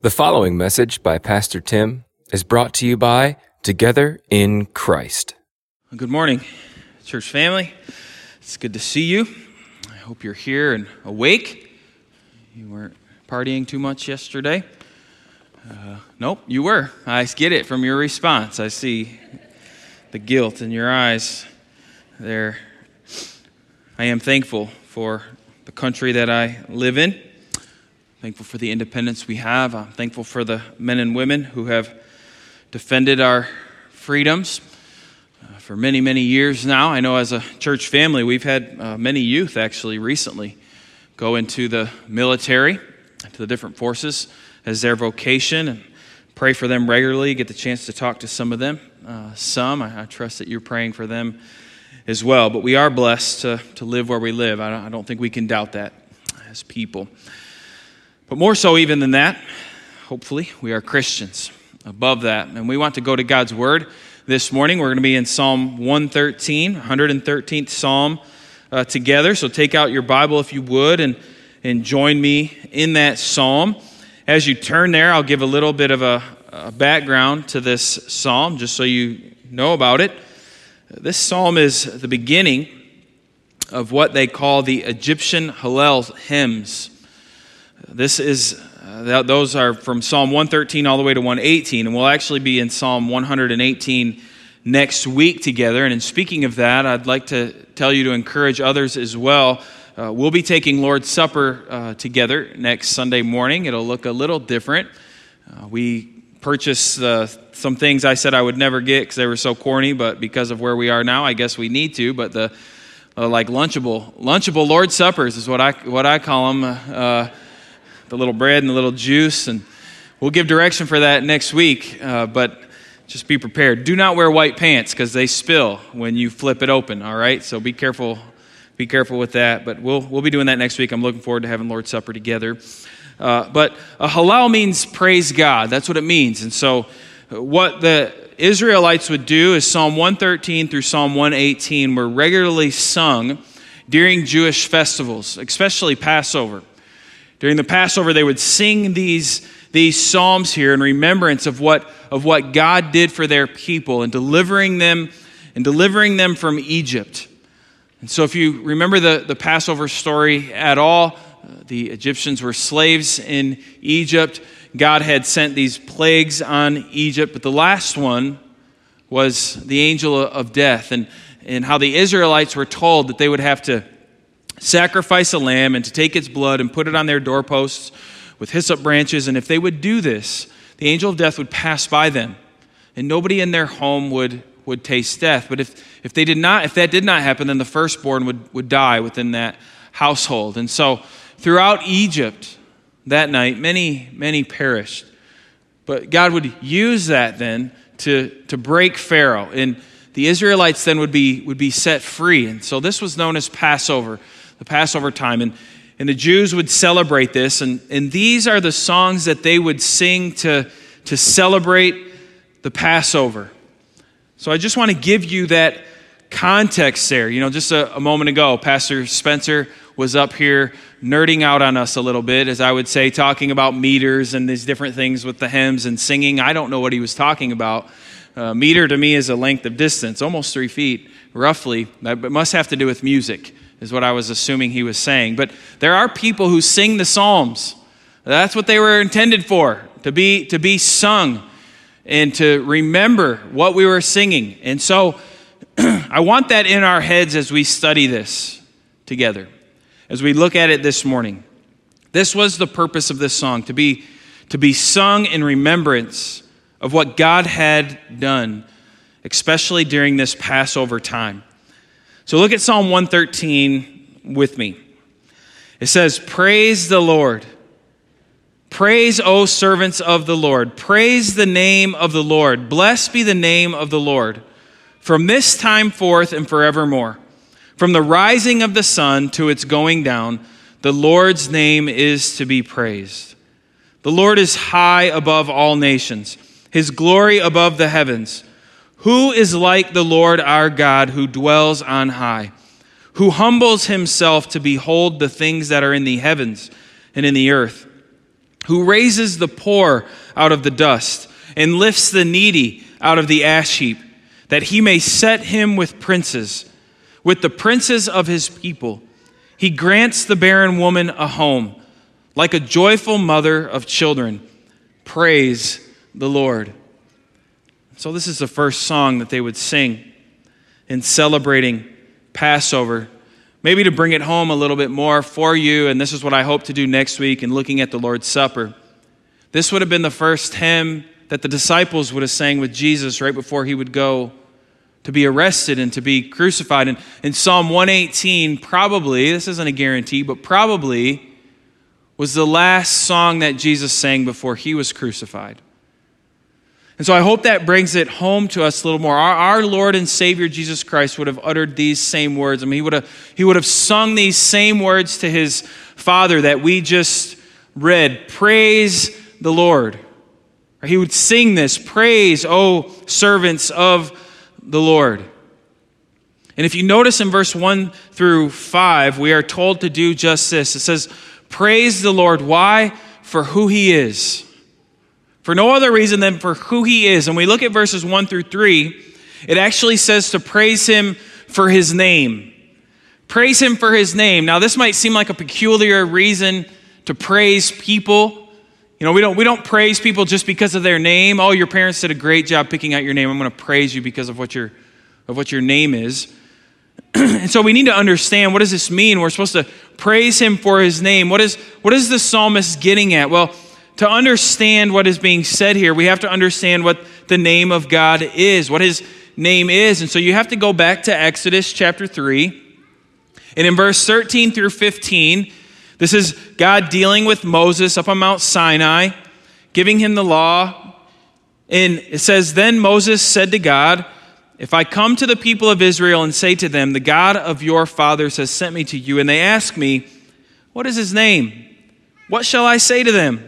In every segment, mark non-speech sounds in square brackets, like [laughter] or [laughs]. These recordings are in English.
The following message by Pastor Tim is brought to you by Together in Christ. Good morning, church family. It's good to see you. I hope you're here and awake. You weren't partying too much yesterday. Uh, nope, you were. I get it from your response. I see the guilt in your eyes there. I am thankful for the country that I live in thankful for the independence we have. I'm thankful for the men and women who have defended our freedoms uh, for many, many years now. I know as a church family, we've had uh, many youth actually recently go into the military, to the different forces as their vocation, and pray for them regularly. Get the chance to talk to some of them. Uh, some, I, I, trust that you're praying for them as well. But we are blessed to, to live where we live. I don't, I don't think we can doubt that as people. But more so, even than that, hopefully, we are Christians above that. And we want to go to God's Word this morning. We're going to be in Psalm 113, 113th Psalm uh, together. So take out your Bible if you would and, and join me in that Psalm. As you turn there, I'll give a little bit of a, a background to this Psalm just so you know about it. This Psalm is the beginning of what they call the Egyptian Hallel hymns. This is, uh, those are from Psalm 113 all the way to 118, and we'll actually be in Psalm 118 next week together. And in speaking of that, I'd like to tell you to encourage others as well. Uh, we'll be taking Lord's Supper uh, together next Sunday morning. It'll look a little different. Uh, we purchased uh, some things I said I would never get because they were so corny, but because of where we are now, I guess we need to. But the uh, like lunchable, lunchable Lord's Suppers is what I what I call them the little bread and the little juice. And we'll give direction for that next week, uh, but just be prepared. Do not wear white pants because they spill when you flip it open, all right? So be careful. Be careful with that. But we'll, we'll be doing that next week. I'm looking forward to having Lord's Supper together. Uh, but a Hallel means praise God. That's what it means. And so, what the Israelites would do is Psalm 113 through Psalm 118 were regularly sung during Jewish festivals, especially Passover. During the Passover, they would sing these, these psalms here in remembrance of what, of what God did for their people and delivering them and delivering them from Egypt. And so, if you remember the, the Passover story at all, uh, the Egyptians were slaves in Egypt. God had sent these plagues on Egypt, but the last one was the angel of death, and, and how the Israelites were told that they would have to sacrifice a lamb and to take its blood and put it on their doorposts with hyssop branches. And if they would do this, the angel of death would pass by them, and nobody in their home would, would taste death. But if, if they did not, if that did not happen, then the firstborn would, would die within that household. And so throughout Egypt that night, many, many perished. But God would use that then to, to break Pharaoh. And the Israelites then would be, would be set free. And so this was known as Passover the Passover time. And, and the Jews would celebrate this. And, and these are the songs that they would sing to, to celebrate the Passover. So I just want to give you that context there. You know, just a, a moment ago, Pastor Spencer was up here nerding out on us a little bit, as I would say, talking about meters and these different things with the hymns and singing. I don't know what he was talking about. Uh, meter to me is a length of distance, almost three feet, roughly. It must have to do with music is what I was assuming he was saying. But there are people who sing the Psalms. That's what they were intended for, to be, to be sung and to remember what we were singing. And so [clears throat] I want that in our heads as we study this together, as we look at it this morning. This was the purpose of this song, to be, to be sung in remembrance of what God had done, especially during this Passover time. So look at Psalm 113 with me. It says, Praise the Lord. Praise, O servants of the Lord. Praise the name of the Lord. Blessed be the name of the Lord from this time forth and forevermore. From the rising of the sun to its going down, the Lord's name is to be praised. The Lord is high above all nations, his glory above the heavens. Who is like the Lord our God who dwells on high, who humbles himself to behold the things that are in the heavens and in the earth? who raises the poor out of the dust and lifts the needy out of the ash heap, that he may set him with princes, with the princes of his people. He grants the barren woman a home, like a joyful mother of children. Praise the Lord. So, this is the first song that they would sing in celebrating Passover. Maybe to bring it home a little bit more for you, and this is what I hope to do next week in looking at the Lord's Supper. This would have been the first hymn that the disciples would have sang with Jesus right before he would go to be arrested and to be crucified. And in Psalm 118, probably, this isn't a guarantee, but probably was the last song that Jesus sang before he was crucified. And so I hope that brings it home to us a little more. Our, our, Lord and Savior Jesus Christ would have uttered these same words. I mean, he would, have, he would have sung these same words to his Father that we just read Praise the Lord. He would sing this Praise, O servants of the Lord. And if you notice in verse 1 through 5, we are told to do just this. It says, Praise the Lord. Why? For who he is for no other reason than for who he is. And we look at verses 1 through 3, it actually says to praise him for his name. Praise him for his name. Now, this might seem like a peculiar reason to praise people. You know, we don't, we don't praise people just because of their name. Oh, your parents did a great job picking out your name. I'm going to praise you because of what your, of what your name is. [clears throat] and so we need to understand what does this mean? We're supposed to praise him for his name. What is, what is the psalmist getting at? Well, to understand what is being said here, we have to understand what the name of God is, what his name is. And so you have to go back to Exodus chapter 3. And in verse 13 through 15, this is God dealing with Moses up on Mount Sinai, giving him the law. And it says, Then Moses said to God, If I come to the people of Israel and say to them, The God of your fathers has sent me to you, and they ask me, What is his name? What shall I say to them?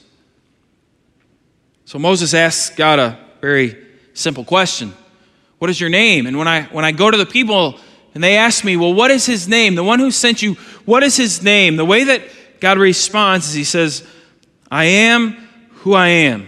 So Moses asks God a very simple question What is your name? And when I, when I go to the people and they ask me, Well, what is his name? The one who sent you, what is his name? The way that God responds is he says, I am who I am.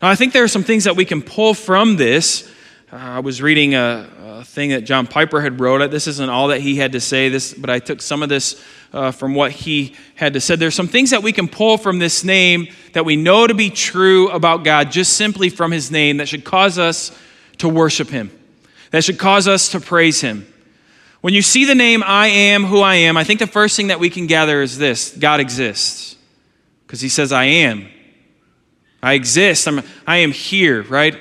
Now, I think there are some things that we can pull from this. Uh, I was reading a, thing that John Piper had wrote. This isn't all that he had to say, this, but I took some of this uh, from what he had to say. There's some things that we can pull from this name that we know to be true about God just simply from his name that should cause us to worship him, that should cause us to praise him. When you see the name I am who I am, I think the first thing that we can gather is this God exists. Because he says, I am. I exist. I'm, I am here, right?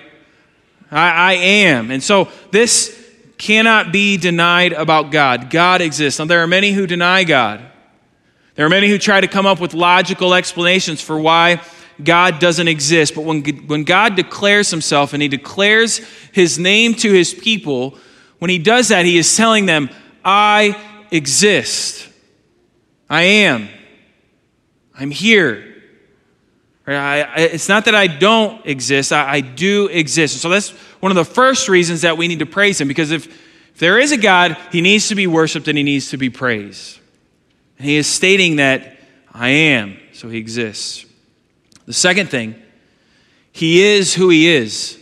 I, I am. And so this cannot be denied about God. God exists. Now, there are many who deny God. There are many who try to come up with logical explanations for why God doesn't exist. But when, when God declares himself and he declares his name to his people, when he does that, he is telling them, I exist. I am. I'm here. It's not that I don't exist, I, I do exist. So that's one of the first reasons that we need to praise him because if, if there is a God, he needs to be worshiped and he needs to be praised. And he is stating that I am, so he exists. The second thing, he is who he is.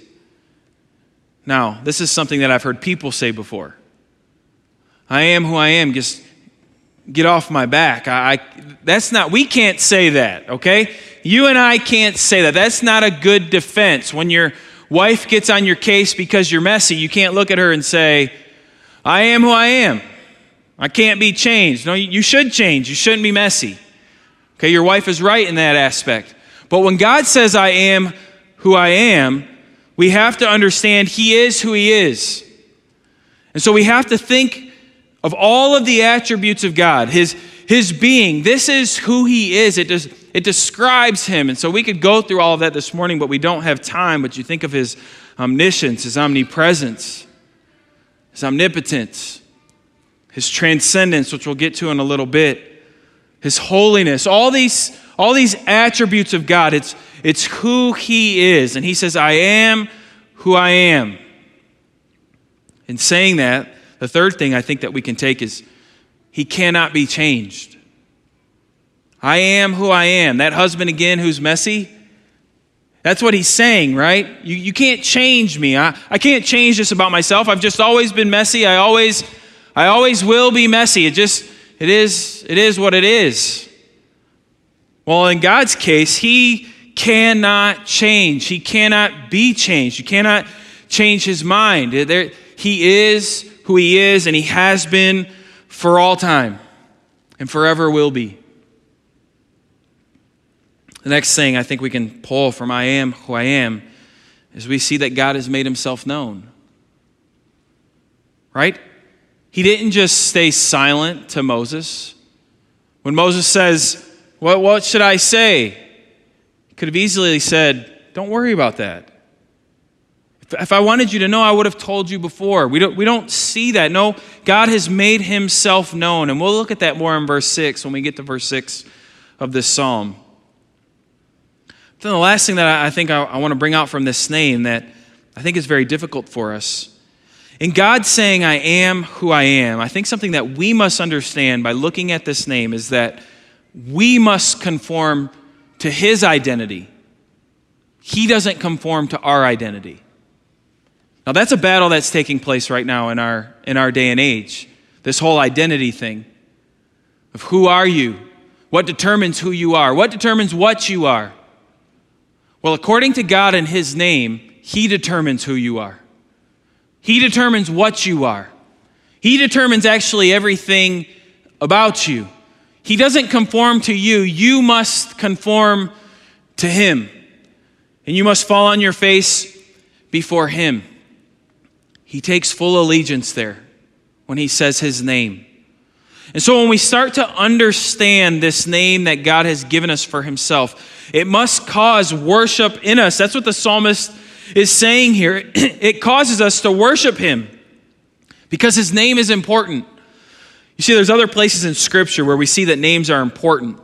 Now, this is something that I've heard people say before. I am who I am. Just get off my back. I, I, that's not, we can't say that, okay? You and I can't say that. That's not a good defense. When your wife gets on your case because you're messy, you can't look at her and say, I am who I am. I can't be changed. No, you should change. You shouldn't be messy. Okay, your wife is right in that aspect. But when God says, I am who I am, we have to understand He is who He is. And so we have to think of all of the attributes of God, His, his being. This is who He is. It, does, it describes him. And so we could go through all of that this morning, but we don't have time. But you think of his omniscience, his omnipresence, his omnipotence, his transcendence, which we'll get to in a little bit, his holiness, all these, all these attributes of God. It's, it's who he is. And he says, I am who I am. In saying that, the third thing I think that we can take is he cannot be changed. I am who I am. That husband again who's messy, that's what he's saying, right? You, you can't change me. I, I can't change this about myself. I've just always been messy. I always, I always will be messy. It just, it is, it is what it is. Well, in God's case, he cannot change. He cannot be changed. You cannot change his mind. There, he is who he is, and he has been for all time and forever will be. The next thing I think we can pull from I am who I am is we see that God has made himself known. Right? He didn't just stay silent to Moses. When Moses says, What, what should I say? He could have easily said, Don't worry about that. If I wanted you to know, I would have told you before. We don't, we don't see that. No, God has made himself known. And we'll look at that more in verse 6 when we get to verse 6 of this psalm. Then the last thing that I think I, I want to bring out from this name that I think is very difficult for us. In God saying, I am who I am, I think something that we must understand by looking at this name is that we must conform to his identity. He doesn't conform to our identity. Now, that's a battle that's taking place right now in our, in our day and age. This whole identity thing of who are you? What determines who you are? What determines what you are? Well, according to God and His name, He determines who you are. He determines what you are. He determines actually everything about you. He doesn't conform to you, you must conform to Him. And you must fall on your face before Him. He takes full allegiance there when he says his name. And so when we start to understand this name that God has given us for himself, it must cause worship in us. That's what the psalmist is saying here. [clears throat] It causes us to worship him because his name is important. You see, there's other places in Scripture where we see that names are important.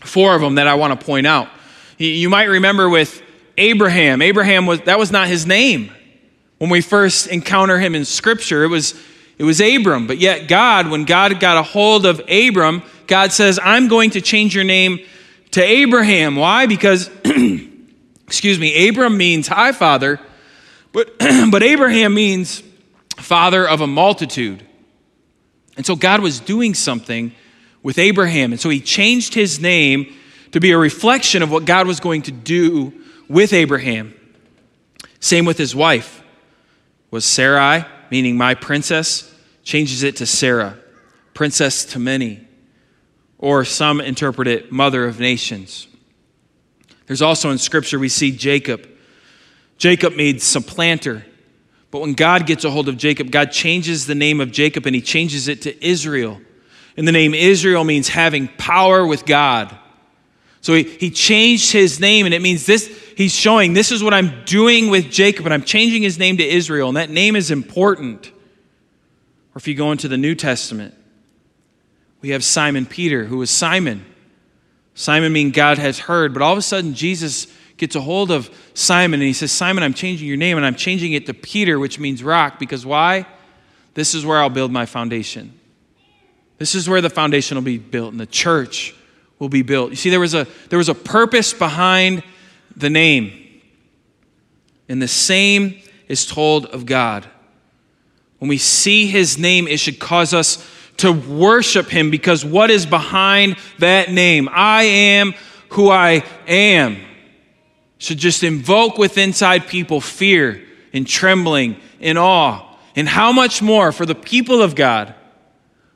Four of them that I want to point out. You might remember with Abraham. Abraham was that was not his name. When we first encounter him in Scripture, it was, it was Abram. But yet, God, when God got a hold of Abram, God says, I'm going to change your name to Abraham. Why? Because, [clears throat] excuse me, Abram means high father, but, [clears throat] but Abraham means father of a multitude. And so God was doing something with Abraham. And so he changed his name to be a reflection of what God was going to do with Abraham. Same with his wife was Sarai, meaning my princess, changes it to Sarah, princess to many, or some interpret it mother of nations. There's also in Scripture we see Jacob. Jacob means supplanter. But when God gets a hold of Jacob, God changes the name of Jacob and he changes it to Israel. And the name Israel means having power with God. So he, he changed his name, and it means this, he's showing this is what I'm doing with Jacob, and I'm changing his name to Israel, and that name is important. Or if you go into the New Testament, we have Simon Peter, who was Simon. Simon means God has heard, but all of a sudden Jesus gets a hold of Simon and he says, Simon, I'm changing your name, and I'm changing it to Peter, which means rock, because why? This is where I'll build my foundation. This is where the foundation will be built in the church will be built. You see, there was a, there was a purpose behind the name. And the same is told of God. When we see his name, it should cause us to worship him because what is behind that name? I am who I am. Should just invoke with inside people fear and trembling and awe. And how much more for the people of God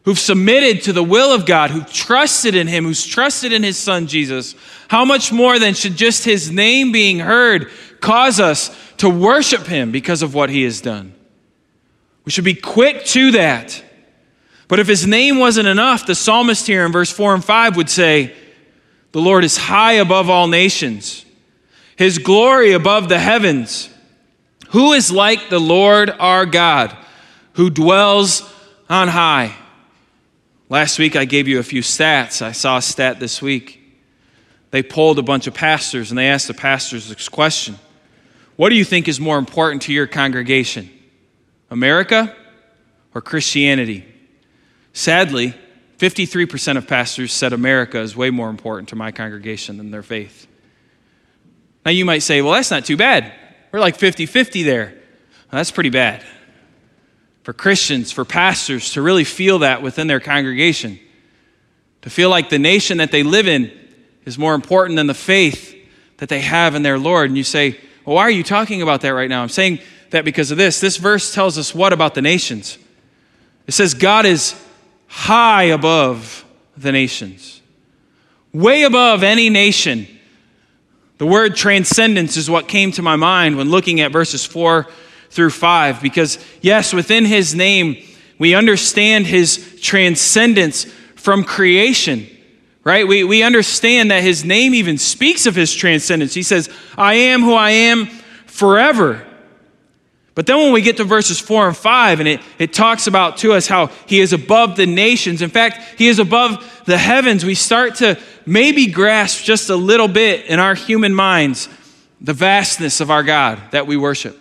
who've submitted to the will of God, who've trusted in Him, who's trusted in His Son Jesus, how much more then should just His name being heard cause us to worship Him because of what He has done? We should be quick to that. But if His name wasn't enough, the psalmist here in verse 4 and 5 would say, The Lord is high above all nations, his glory above the heavens. Who is like the Lord our God, who dwells on high? Last week I gave you a few stats. I saw a stat this week. They polled a bunch of pastors and they asked the pastors this question What do you think is more important to your congregation, America or Christianity? Sadly, 53% of pastors said America is way more important to my congregation than their faith. Now you might say, well, that's not too bad. We're like 50 50 there. Well, that's pretty bad. For Christians, for pastors to really feel that within their congregation, to feel like the nation that they live in is more important than the faith that they have in their Lord. And you say, well, why are you talking about that right now? I'm saying that because of this. This verse tells us what about the nations? It says God is high above the nations, way above any nation. The word transcendence is what came to my mind when looking at verses 4 through 5, because, yes, within his name, we understand his transcendence from creation, right? We, we understand that his name even speaks of his transcendence. He says, I am who I am forever. But then when we get to verses 4 and 5, and it, it talks about to us how he is above the nations, in fact, he is above the heavens, we start to maybe grasp just a little bit in our human minds the vastness of our God that we worship.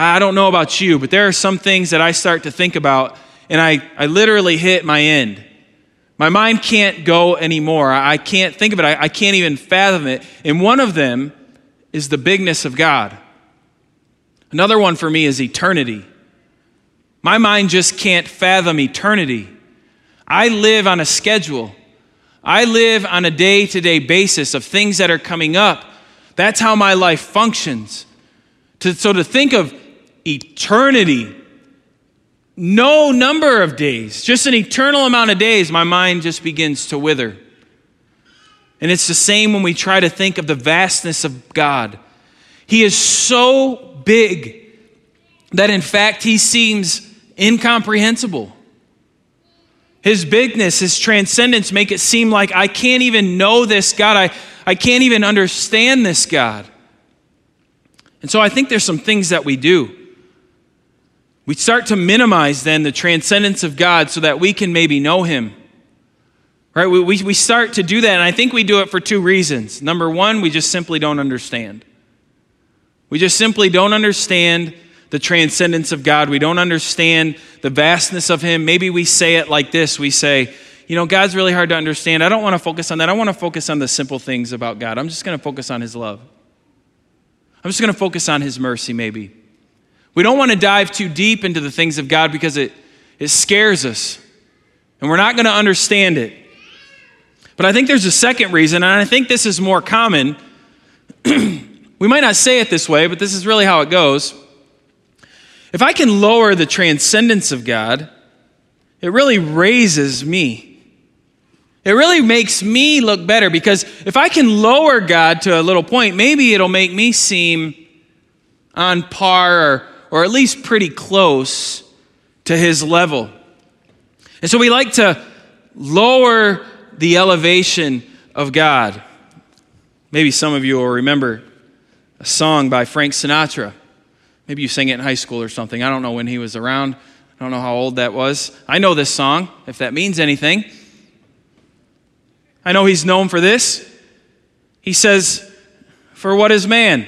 I don't know about you, but there are some things that I start to think about, and I, I literally hit my end. My mind can't go anymore. I can't think of it. I, I can't even fathom it. And one of them is the bigness of God. Another one for me is eternity. My mind just can't fathom eternity. I live on a schedule. I live on a day to day basis of things that are coming up. That's how my life functions. To, so to think of eternity, no number of days, just an eternal amount of days, my mind just begins to wither. And it's the same when we try to think of the vastness of God. He is so big that in fact he seems incomprehensible. His bigness, his transcendence make it seem like I can't even know this God. I, I can't even understand this God. And so I think there's some things that we do. We start to minimize then the transcendence of God so that we can maybe know him. Right? We, we, we start to do that, and I think we do it for two reasons. Number one, we just simply don't understand. We just simply don't understand the transcendence of God. We don't understand the vastness of Him. Maybe we say it like this we say, you know, God's really hard to understand. I don't want to focus on that. I want to focus on the simple things about God. I'm just going to focus on His love. I'm just going to focus on His mercy, maybe. We don't want to dive too deep into the things of God because it, it scares us and we're not going to understand it. But I think there's a second reason, and I think this is more common. [clears throat] We might not say it this way, but this is really how it goes. If I can lower the transcendence of God, it really raises me. It really makes me look better because if I can lower God to a little point, maybe it'll make me seem on par or, or at least pretty close to his level. And so we like to lower the elevation of God. Maybe some of you will remember a song by Frank Sinatra. Maybe you sang it in high school or something. I don't know when he was around. I don't know how old that was. I know this song, if that means anything. I know he's known for this. He says, For what is man?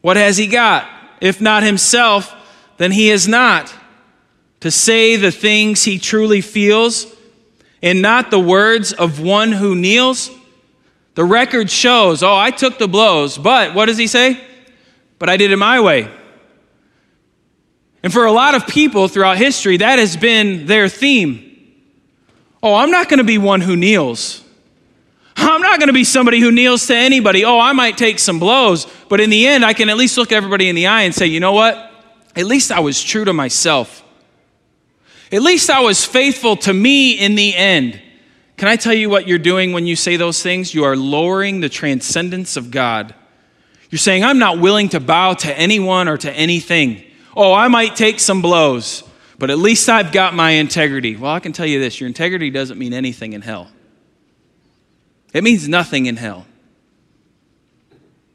What has he got? If not himself, then he is not. To say the things he truly feels, and not the words of one who kneels. The record shows, oh, I took the blows, but what does he say? But I did it my way. And for a lot of people throughout history, that has been their theme. Oh, I'm not going to be one who kneels. I'm not going to be somebody who kneels to anybody. Oh, I might take some blows, but in the end, I can at least look everybody in the eye and say, you know what? At least I was true to myself. At least I was faithful to me in the end. Can I tell you what you're doing when you say those things? You are lowering the transcendence of God. You're saying, I'm not willing to bow to anyone or to anything. Oh, I might take some blows, but at least I've got my integrity. Well, I can tell you this your integrity doesn't mean anything in hell. It means nothing in hell.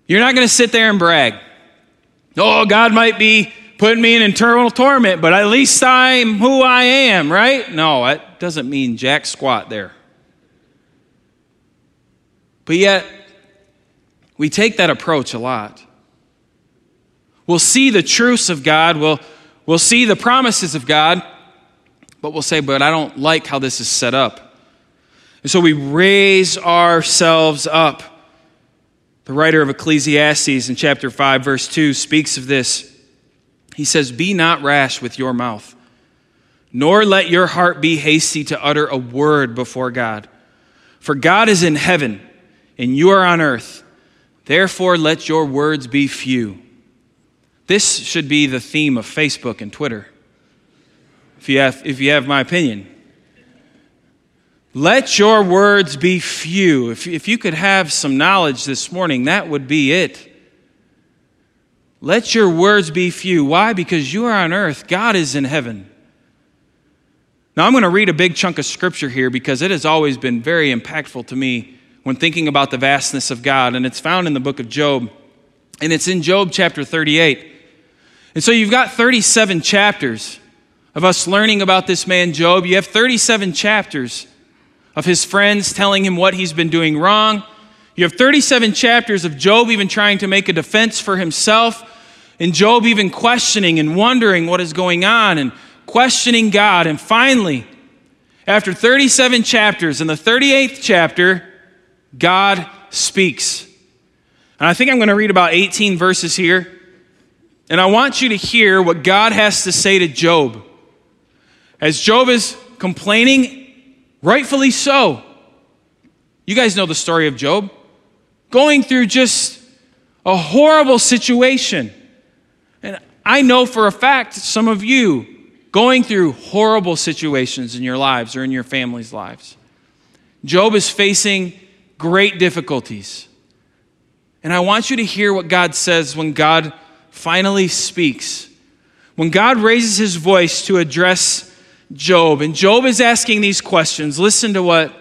You're not going to sit there and brag. Oh, God might be putting me in eternal torment, but at least I'm who I am, right? No, that doesn't mean jack squat there. But yet, we take that approach a lot. We'll see the truths of God, we'll, we'll see the promises of God, but we'll say, but I don't like how this is set up. And so we raise ourselves up. The writer of Ecclesiastes in chapter 5, verse 2 speaks of this. He says, Be not rash with your mouth, nor let your heart be hasty to utter a word before God. For God is in heaven, and you are on earth. Therefore, let your words be few. This should be the theme of Facebook and Twitter, if you have, if you have my opinion. Let your words be few. If, if you could have some knowledge this morning, that would be it. Let your words be few. Why? Because you are on earth, God is in heaven. Now, I'm going to read a big chunk of scripture here because it has always been very impactful to me when thinking about the vastness of God. And it's found in the book of Job, and it's in Job chapter 38. And so you've got 37 chapters of us learning about this man, Job. You have 37 chapters of his friends telling him what he's been doing wrong. You have 37 chapters of Job even trying to make a defense for himself, and Job even questioning and wondering what is going on and questioning God. And finally, after 37 chapters, in the 38th chapter, God speaks. And I think I'm going to read about 18 verses here. And I want you to hear what God has to say to Job. As Job is complaining, rightfully so. You guys know the story of Job. Going through just a horrible situation. And I know for a fact some of you going through horrible situations in your lives or in your family's lives. Job is facing great difficulties. And I want you to hear what God says when God finally speaks. When God raises his voice to address Job, and Job is asking these questions, listen to what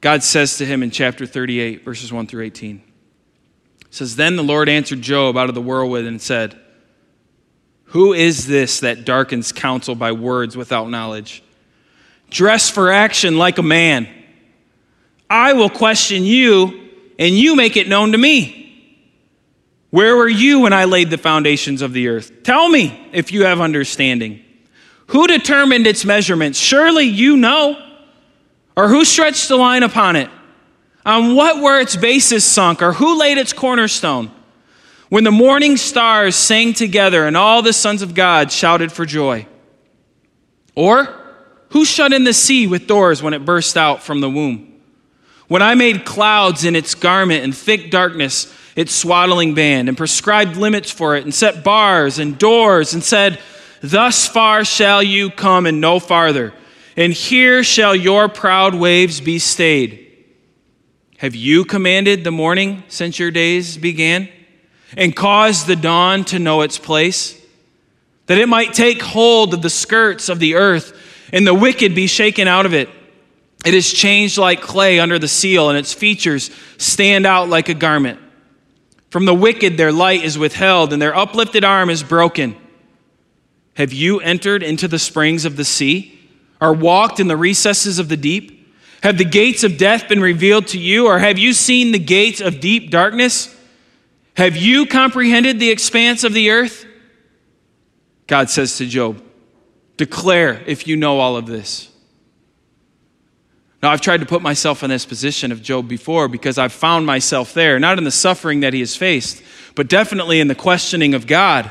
God says to him in chapter 38, verses 1 through 18. It says, Then the Lord answered Job out of the whirlwind and said, Who is this that darkens counsel by words without knowledge? Dress for action like a man. I will question you, and you make it known to me. Where were you when I laid the foundations of the earth? Tell me if you have understanding. Who determined its measurements? Surely you know. Or who stretched the line upon it? On what were its bases sunk? Or who laid its cornerstone? When the morning stars sang together and all the sons of God shouted for joy? Or who shut in the sea with doors when it burst out from the womb? When I made clouds in its garment and thick darkness its swaddling band, and prescribed limits for it, and set bars and doors, and said, Thus far shall you come and no farther, and here shall your proud waves be stayed. Have you commanded the morning since your days began, and caused the dawn to know its place, that it might take hold of the skirts of the earth, and the wicked be shaken out of it? It is changed like clay under the seal, and its features stand out like a garment. From the wicked, their light is withheld, and their uplifted arm is broken. Have you entered into the springs of the sea, or walked in the recesses of the deep? Have the gates of death been revealed to you, or have you seen the gates of deep darkness? Have you comprehended the expanse of the earth? God says to Job, Declare if you know all of this. Now, I've tried to put myself in this position of Job before because I've found myself there, not in the suffering that he has faced, but definitely in the questioning of God.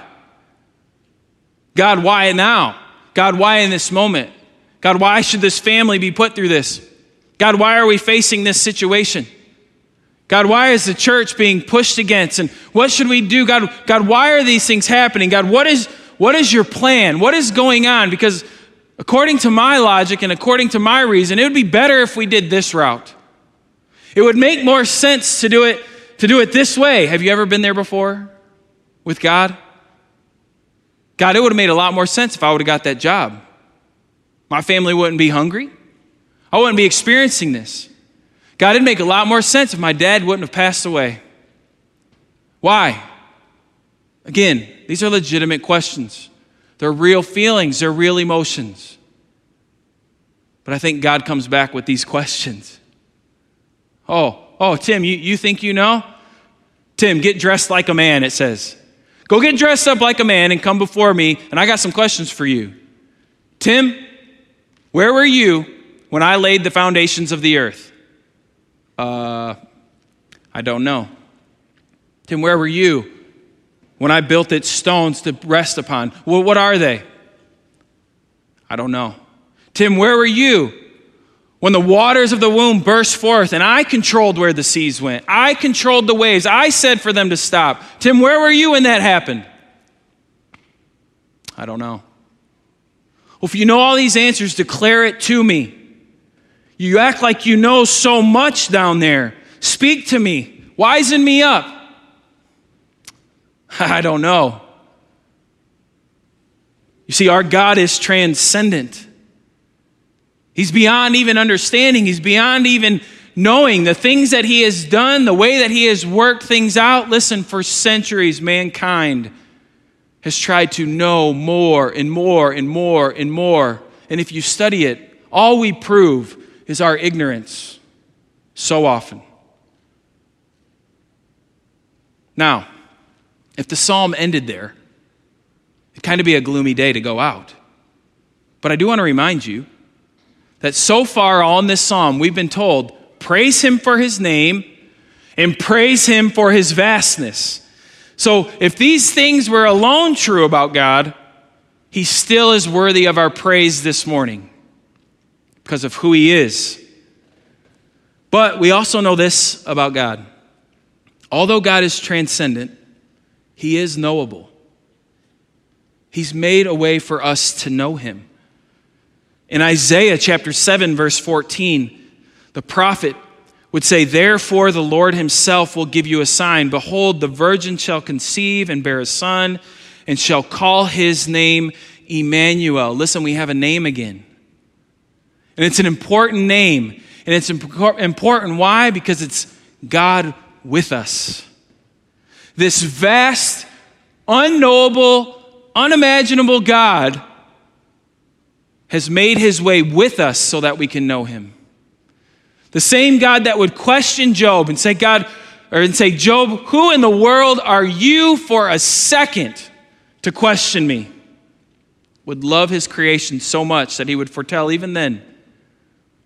God, why now? God, why in this moment? God, why should this family be put through this? God, why are we facing this situation? God, why is the church being pushed against? And what should we do? God, God, why are these things happening? God, what is, what is your plan? What is going on? Because According to my logic and according to my reason, it would be better if we did this route. It would make more sense to do it to do it this way. Have you ever been there before with God? God, it would have made a lot more sense if I would have got that job. My family wouldn't be hungry. I wouldn't be experiencing this. God, it'd make a lot more sense if my dad wouldn't have passed away. Why? Again, these are legitimate questions. They're real feelings, they're real emotions. But I think God comes back with these questions. Oh, oh, Tim, you, you think you know? Tim, get dressed like a man, it says. Go get dressed up like a man and come before me, and I got some questions for you. Tim, where were you when I laid the foundations of the earth? Uh, I don't know. Tim, where were you when I built its stones to rest upon? Well, what are they? I don't know. Tim, where were you when the waters of the womb burst forth and I controlled where the seas went? I controlled the waves. I said for them to stop. Tim, where were you when that happened? I don't know. Well, if you know all these answers, declare it to me. You act like you know so much down there. Speak to me. Wisen me up. [laughs] I don't know. You see, our God is transcendent. He's beyond even understanding, He's beyond even knowing the things that He has done, the way that He has worked things out. Listen, for centuries, mankind has tried to know more and more and more and more. And if you study it, all we prove is our ignorance so often. Now, if the psalm ended there, it'd kind of be a gloomy day to go out. But I do want to remind you that so far on this psalm, we've been told praise him for his name and praise him for his vastness. So if these things were alone true about God, he still is worthy of our praise this morning because of who he is. But we also know this about God. Although God is transcendent, he is knowable. He's made a way for us to know him. In Isaiah chapter 7, verse 14, the prophet would say, Therefore, the Lord himself will give you a sign. Behold, the virgin shall conceive and bear a son, and shall call his name Emmanuel. Listen, we have a name again. And it's an important name. And it's important. Why? Because it's God with us. This vast, unknowable, unimaginable God has made his way with us so that we can know him. The same God that would question Job and say, God, or and say, Job, who in the world are you for a second to question me? Would love his creation so much that he would foretell even then,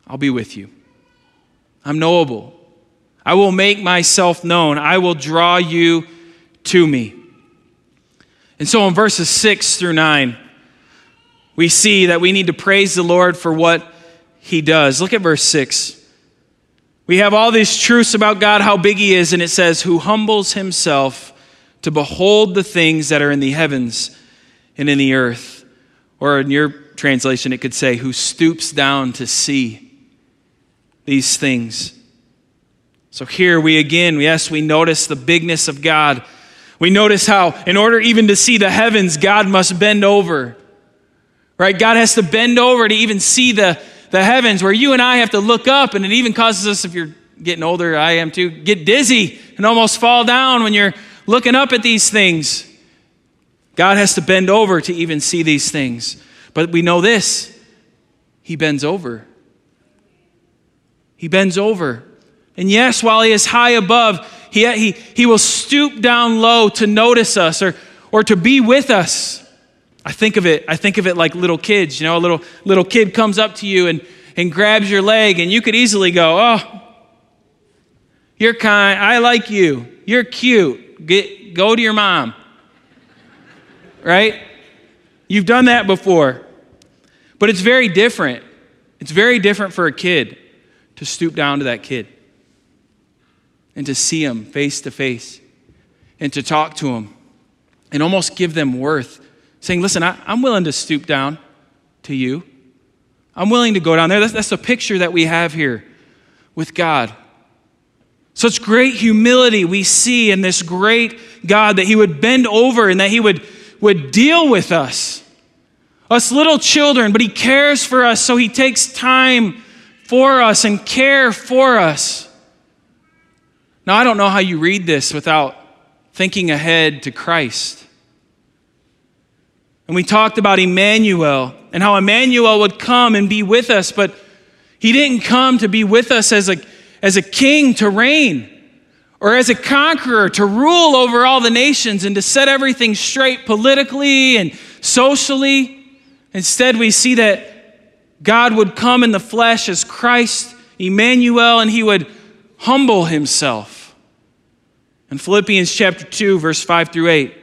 I'll be with you. I'm knowable. I will make myself known. I will draw you to me. And so in verses 6 through 9, we see that we need to praise the Lord for what he does. Look at verse 6. We have all these truths about God, how big he is, and it says, Who humbles himself to behold the things that are in the heavens and in the earth. Or in your translation, it could say, Who stoops down to see these things. So here we again, yes, we notice the bigness of God. We notice how, in order even to see the heavens, God must bend over right? God has to bend over to even see the, the heavens, where you and I have to look up, and it even causes us, if you're getting older, I am too, get dizzy and almost fall down when you're looking up at these things. God has to bend over to even see these things. But we know this He bends over. He bends over. And yes, while He is high above, He, he, he will stoop down low to notice us or, or to be with us. I think of it, I think of it like little kids, you know, a little little kid comes up to you and, and grabs your leg, and you could easily go, Oh, you're kind, I like you, you're cute. Get go to your mom. Right? You've done that before. But it's very different. It's very different for a kid to stoop down to that kid and to see him face to face and to talk to him and almost give them worth saying, Listen, I, am willing to stoop down to you. I'm willing to go down there. That's, that's the picture that we have here with God. Such great humility we see in this great God that He would bend over and that He would, would deal with us, us little children, but He cares for us, so He takes time for us and care for us. Now, I don't know how you read this without thinking ahead to Christ. And we talked about Emmanuel and how Emmanuel would come and be with us, but he didn't come to be with us as a, as a king to reign or as a conqueror to rule over all the nations and to set everything straight politically and socially. Instead, we see that God would come in the flesh as Christ, Emmanuel, and he would humble himself. In Philippians chapter 2, verse 5 through 8,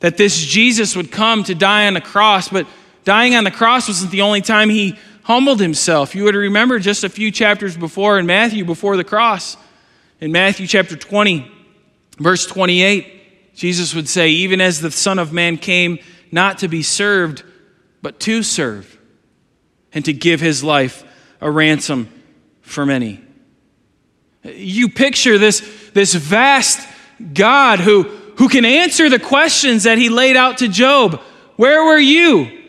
that this Jesus would come to die on the cross, but dying on the cross wasn't the only time he humbled himself. You would remember just a few chapters before in Matthew, before the cross, in Matthew chapter 20, verse 28, Jesus would say, Even as the Son of Man came, not to be served, but to serve, and to give his life a ransom for many. You picture this, this vast God who, who can answer the questions that he laid out to Job. Where were you?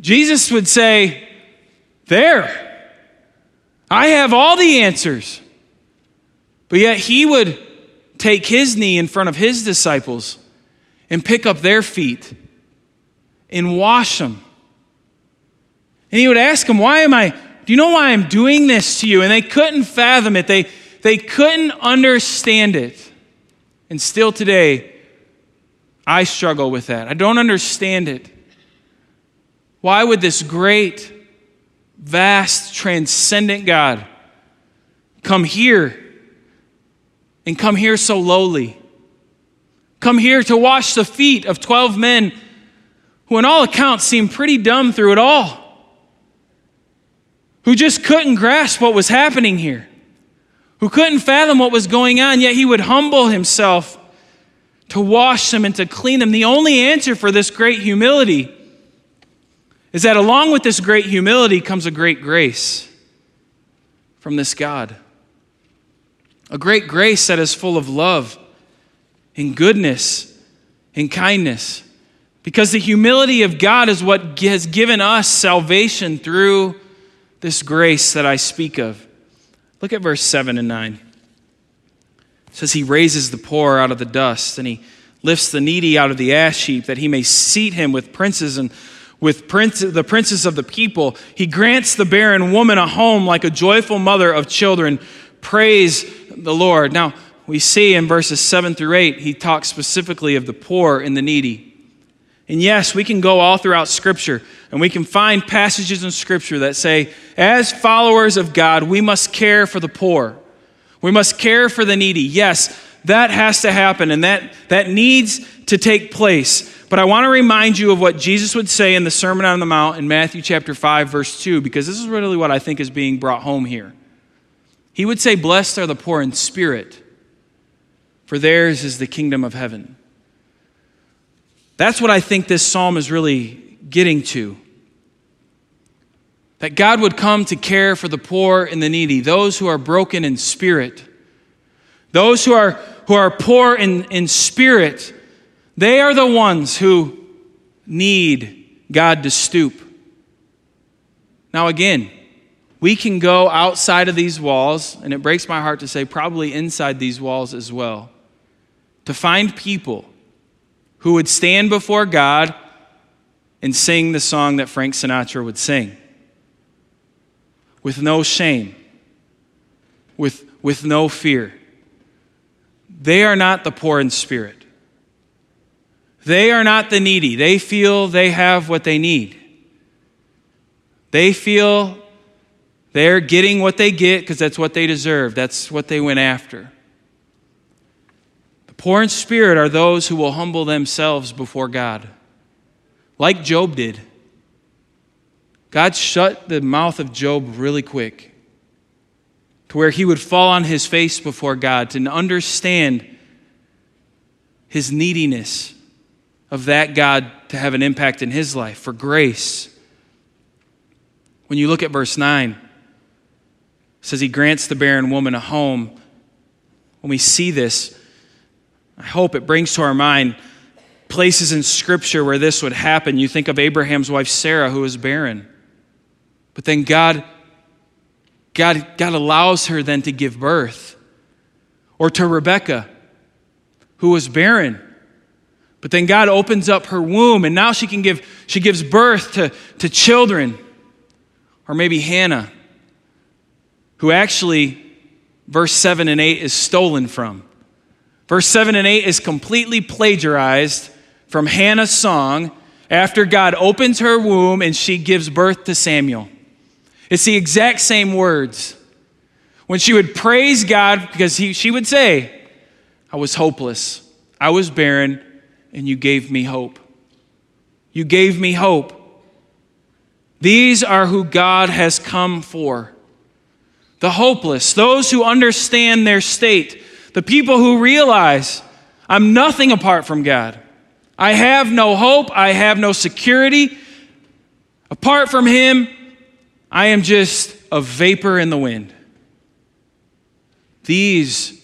Jesus would say, There. I have all the answers. But yet he would take his knee in front of his disciples and pick up their feet and wash them. And he would ask them, Why am I, do you know why I'm doing this to you? And they couldn't fathom it, they, they couldn't understand it. And still today, I struggle with that. I don't understand it. Why would this great, vast, transcendent God come here and come here so lowly? Come here to wash the feet of 12 men who, in all accounts, seemed pretty dumb through it all, who just couldn't grasp what was happening here, who couldn't fathom what was going on, yet he would humble himself to wash them and to clean them. The only answer for this great humility is that along with this great humility comes a great grace from this God. A great grace that is full of love and goodness and kindness. Because the humility of God is what has given us salvation through this grace that I speak of. Look at verse 7 and 9. It says, He raises the poor out of the dust, and He lifts the needy out of the ash heap, that He may seat him with princes and with prince, the princes of the people. He grants the barren woman a home like a joyful mother of children. Praise the Lord. Now, we see in verses 7 through 8, he talks specifically of the poor and the needy. And yes, we can go all throughout Scripture and we can find passages in Scripture that say, as followers of God, we must care for the poor. We must care for the needy. Yes, that has to happen and that, that needs to take place. But I want to remind you of what Jesus would say in the Sermon on the Mount in Matthew chapter 5, verse 2, because this is really what I think is being brought home here. He would say, Blessed are the poor in spirit, for theirs is the kingdom of heaven. That's what I think this psalm is really getting to. That God would come to care for the poor and the needy, those who are broken in spirit. Those who are, who are poor in, in spirit, they are the ones who need God to stoop. Now, again, we can go outside of these walls, and it breaks my heart to say, probably inside these walls as well, to find people who would stand before God and sing the song that Frank Sinatra would sing with no shame, with, with no fear. They are not the poor in spirit. They are not the needy. They feel they have what they need. They feel they're getting what they get because that's what they deserve. That's what they went after. The poor in spirit are those who will humble themselves before God, like Job did. God shut the mouth of Job really quick to where he would fall on his face before God to understand his neediness of that God to have an impact in his life for grace. When you look at verse 9, it says he grants the barren woman a home. When we see this, I hope it brings to our mind places in Scripture where this would happen. You think of Abraham's wife Sarah, who was barren. But then God, God, God allows her then to give birth. Or to Rebecca, who was barren. But then God opens up her womb, and now she can give, she gives birth to, to children. Or maybe Hannah, who actually, verse 7 and 8 is stolen from. Verse 7 and 8 is completely plagiarized from Hannah's song after God opens her womb and she gives birth to Samuel. It's the exact same words. When she would praise God, because he, she would say, I was hopeless, I was barren, and you gave me hope. You gave me hope. These are who God has come for the hopeless, those who understand their state, the people who realize I'm nothing apart from God. I have no hope, I have no security. Apart from Him, I am just a vapor in the wind. These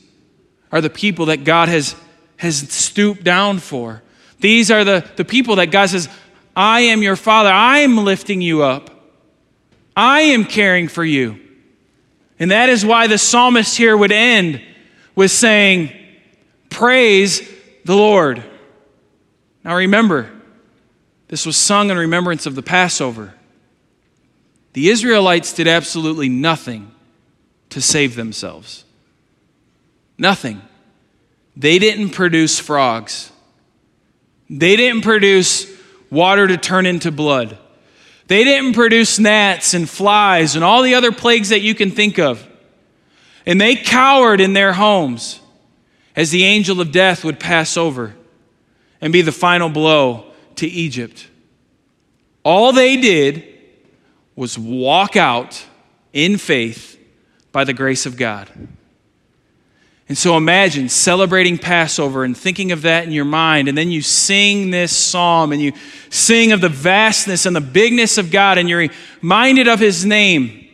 are the people that God has, has stooped down for. These are the, the people that God says, I am your father. I am lifting you up. I am caring for you. And that is why the psalmist here would end with saying, Praise the Lord. Now remember, this was sung in remembrance of the Passover. The Israelites did absolutely nothing to save themselves. Nothing. They didn't produce frogs. They didn't produce water to turn into blood. They didn't produce gnats and flies and all the other plagues that you can think of. And they cowered in their homes as the angel of death would pass over and be the final blow to Egypt. All they did was walk out in faith by the grace of God. And so imagine celebrating Passover and thinking of that in your mind, and then you sing this psalm and you sing of the vastness and the bigness of God, and you're reminded of His name.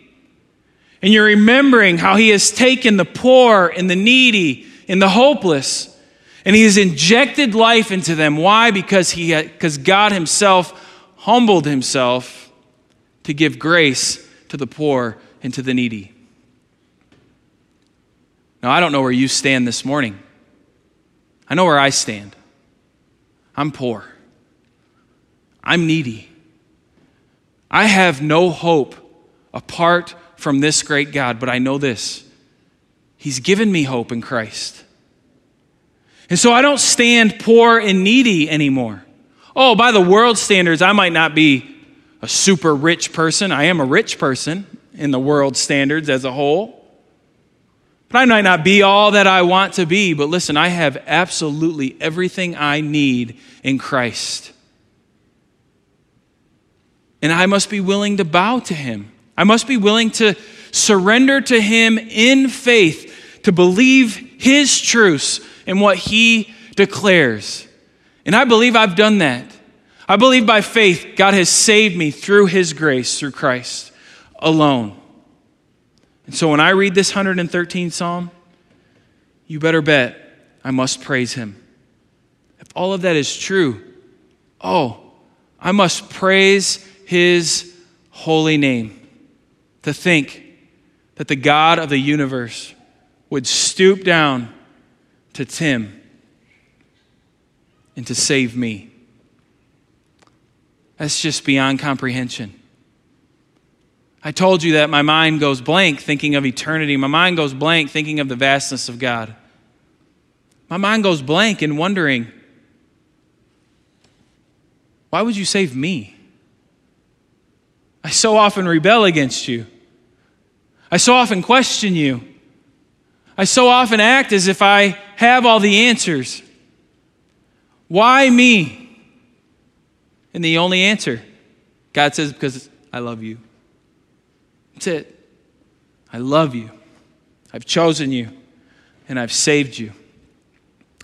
And you're remembering how He has taken the poor and the needy and the hopeless, and He has injected life into them. Why? Because, he because God Himself humbled Himself to give grace to the poor and to the needy. Now, I don't know where you stand this morning. I know where I stand. I'm poor. I'm needy. I have no hope apart from this great God, but I know this He's given me hope in Christ. And so I don't stand poor and needy anymore. Oh, by the world standards, I might not be a super rich person. I am a rich person in the world standards as a whole. But I might not be all that I want to be, but listen, I have absolutely everything I need in Christ. And I must be willing to bow to Him. I must be willing to surrender to Him in faith, to believe His truths and what He declares. And I believe I've done that. I believe by faith God has saved me through His grace, through Christ alone. And so when I read this 113th Psalm, you better bet I must praise him. If all of that is true, oh, I must praise his holy name. To think that the God of the universe would stoop down to Tim and to save me. That's just beyond comprehension. I told you that my mind goes blank thinking of eternity. My mind goes blank thinking of the vastness of God. My mind goes blank in wondering, why would you save me? I so often rebel against you. I so often question you. I so often act as if I have all the answers. Why me? And the only answer, God says, because I love you. That's it. I love you. I've chosen you, and I've saved you.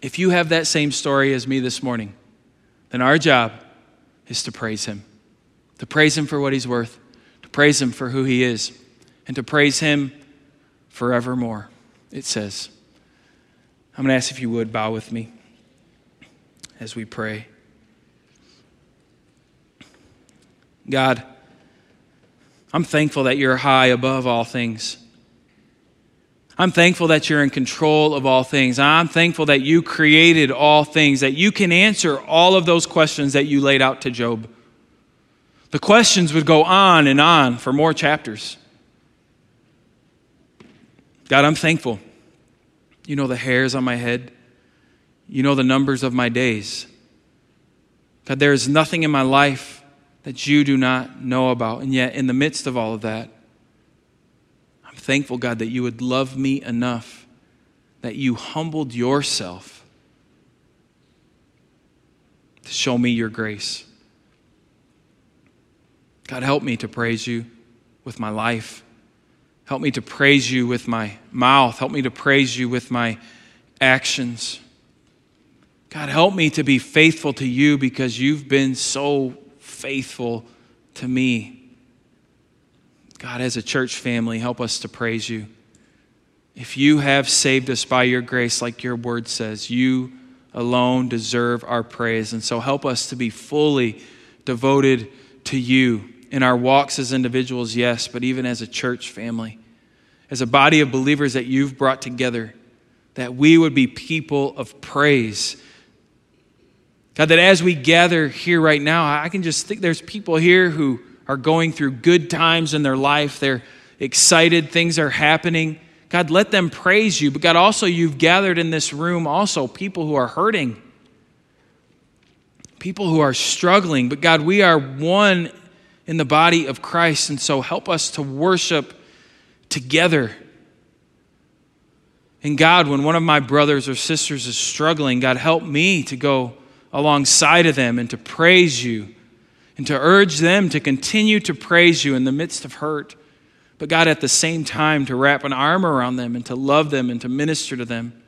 If you have that same story as me this morning, then our job is to praise Him, to praise Him for what He's worth, to praise Him for who He is, and to praise Him forevermore, it says. I'm going to ask if you would bow with me as we pray. God, I'm thankful that you're high above all things. I'm thankful that you're in control of all things. I'm thankful that you created all things, that you can answer all of those questions that you laid out to Job. The questions would go on and on for more chapters. God, I'm thankful. You know the hairs on my head, you know the numbers of my days. God, there is nothing in my life that you do not know about. And yet, in the midst of all of that, I'm thankful, God, that you would love me enough that you humbled yourself to show me your grace. God, help me to praise you with my life. Help me to praise you with my mouth. Help me to praise you with my actions. God, help me to be faithful to you because you've been so faithful to me. God, as a church family, help us to praise you. If you have saved us by your grace, like your word says, you alone deserve our praise. And so help us to be fully devoted to you in our walks as individuals, yes, but even as a church family, as a body of believers that you've brought together, that we would be people of praise. God, that as we gather here right now, I can just think there's people here who are going through good times in their life. They're excited, things are happening. God, let them praise you. But God, also, you've gathered in this room also people who are hurting, people who are struggling. But God, we are one in the body of Christ. And so help us to worship together. And God, when one of my brothers or sisters is struggling, God, help me to go alongside of them and to praise you and to urge them to continue to praise you in the midst of hurt. But God, at the same time, to wrap an arm around them and to love them and to minister to them.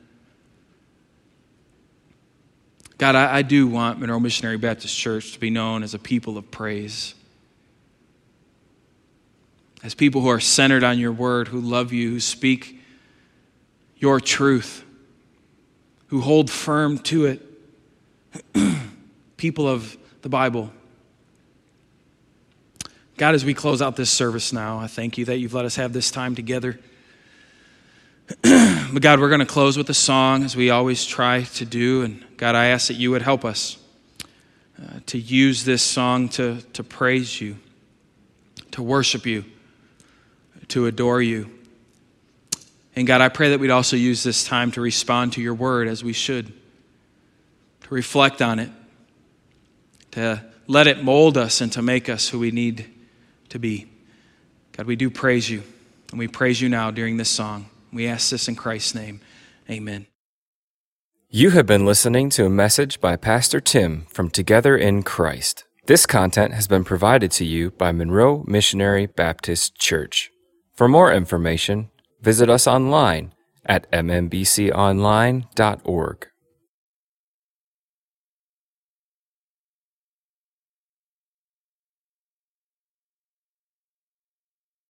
God, I, I do want Monroe Missionary Baptist Church to be known as a people of praise. As people who are centered on your word, who love you, who speak your truth, who hold firm to it. [clears throat] people of the Bible. God, as we close out this service now, I thank you that you've let us have this time together. [clears throat] but God, we're going to close with a song as we always try to do. And God, I ask that you would help us uh, to use this song to, to praise you, to worship you, to adore you. And God, I pray that we'd also use this time to respond to your word as we should, reflect on it, to let it mold us and to make us who we need to be. God, we do praise you, and we praise you now during this song. We ask this in Christ's name. Amen. You have been listening to a message by Pastor Tim from Together in Christ. This content has been provided to you by Monroe Missionary Baptist Church. For more information, visit us online at mmbconline.org.